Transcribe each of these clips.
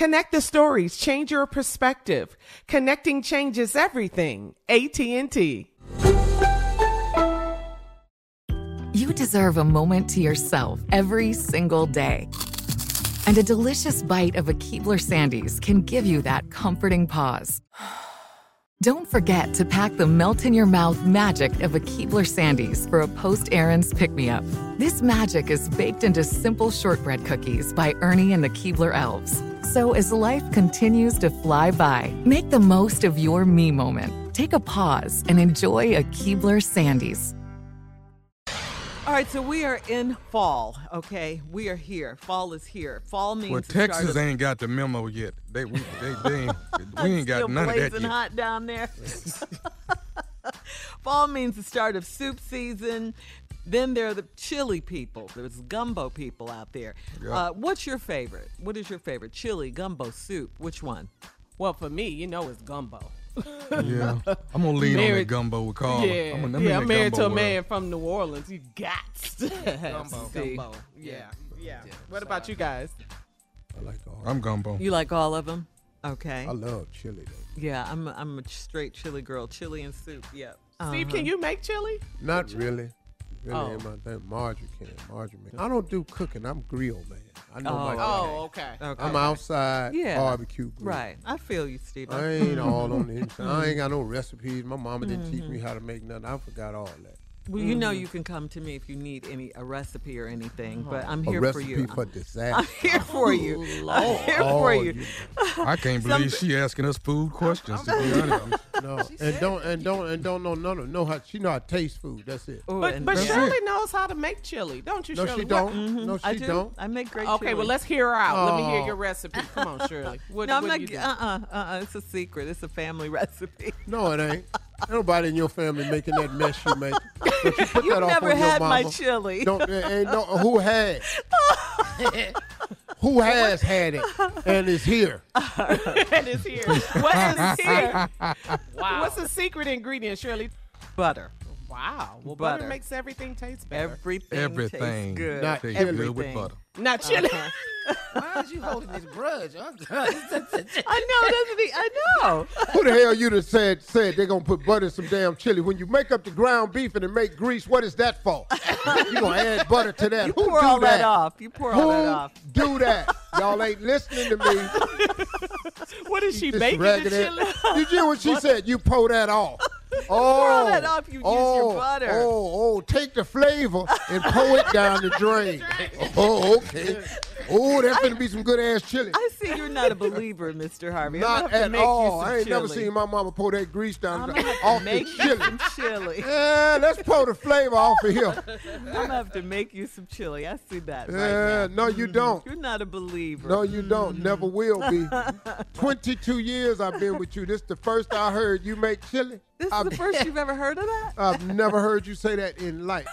Connect the stories, change your perspective. Connecting changes everything. AT&T. You deserve a moment to yourself every single day. And a delicious bite of a Keebler Sandies can give you that comforting pause. Don't forget to pack the melt in your mouth magic of a Keebler Sandies for a post errands pick me up. This magic is baked into simple shortbread cookies by Ernie and the Keebler Elves. So as life continues to fly by, make the most of your me moment. Take a pause and enjoy a Keebler Sandies. All right, so we are in fall. Okay, we are here. Fall is here. Fall means Well, the start Texas of- ain't got the memo yet. They we, they, they ain't, we ain't got Still none of that blazing yet. hot down there. Fall means the start of soup season. Then there are the chili people. There's gumbo people out there. Yeah. Uh, what's your favorite? What is your favorite? Chili, gumbo, soup. Which one? Well, for me, you know it's gumbo. Yeah, I'm gonna lean on that gumbo with Carla. Yeah, I'm, I'm yeah, I'm married to a world. man from New Orleans. You got to Gumbo. some gumbo. Yeah, yeah. What about you guys? I like all. I'm gumbo. You like all of them? Okay. I love chili though. Yeah, I'm a, I'm a straight chili girl. Chili and soup. Yep. Steve, Uh-huh. can you make chili? Not really. Really, Oh. ain't my thing. Marjorie can. Marjorie make. I don't do cooking. I'm grill man. I know oh, my. Oh, okay. Okay. I'm outside Yeah. barbecue grill. Right. I feel you, Steve. I ain't all on the inside. I ain't got no recipes. My mama didn't teach mm-hmm. me how to make nothing. I forgot all that. Well, you know Mm-hmm. you can come to me if you need any a recipe or anything, but I'm A here for you. recipe for disaster. I'm here for you. I'm here Oh, for you- you. I can't believe she asking us food questions. To be honest, No, and don't and don't and don't know none of know how she know how to taste food. That's it. But, but That's Shirley it. knows how to make chili, don't you, No, Shirley? she What- don't. No, I she do. don't. I make great Okay, chili. well, let's hear her out. Let me hear Oh. your recipe. Come on, Shirley. What, no, I'm what not. do you do? Uh, uh, uh, It's a secret. It's a family recipe. No, it ain't. Nobody in your family making that mess you make. Don't you put You've that off never on your had my chili. Don't ain't no who has. who has had it and is here. and it's here. What is here? Wow. What's the secret ingredient, Shirley? Butter. Wow. Well, butter, Butter. makes everything taste better. Everything, everything tastes good. Not tastes chili. good with butter. Not uh-huh. chili. Why is you holding this grudge? I'm I know, doesn't he? I know. Who the hell you that said said they're gonna put butter in some damn chili? When you make up the ground beef and it make grease, what is that for? you gonna add butter to that? You Who pour do all that that off. You pour Who all that off. do that? Y'all ain't listening to me. what is she This baking the chili? Did you hear what she said? You pour that off. Oh, all that off, you use your oh, butter. Oh, oh, take the flavor and pour it down the drain. Oh, okay. Oh, that's gonna be some good ass chili. I see See, you're not a believer, Mr. Harvey. I'm Not gonna have to at all. I ain't never seen my mama pour that grease down I'm the, gonna off the make you chili. some chili. Yeah, let's pour the flavor off of here. I'm gonna have to make you some chili. I see that right Yeah, now. no, you mm-hmm. don't. You're not a believer. No, you don't. Mm-hmm. Never will be. 22 years I've been with you. This is the first I heard you make chili. This is I've, the first you've ever heard of that? I've never heard you say that in life.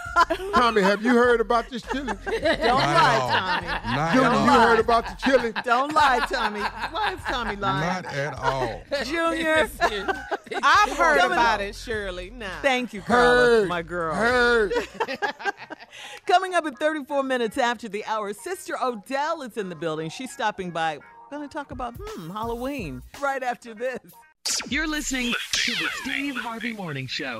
Tommy, have you heard about this chili? Don't Not lie, at all. Tommy. Not Junior, at you heard about the chili? Don't lie, Tommy. Why is Tommy lying? Not at all. Junior. I've heard Coming about up. it, Shirley. Nah. Thank you, Carla, Heard. my girl. Heard. Coming up in 34 minutes after the hour, Sister Odell is in the building. She's stopping by. We're going to talk about, hmm, Halloween right after this. You're listening to the Steve Harvey Morning Show.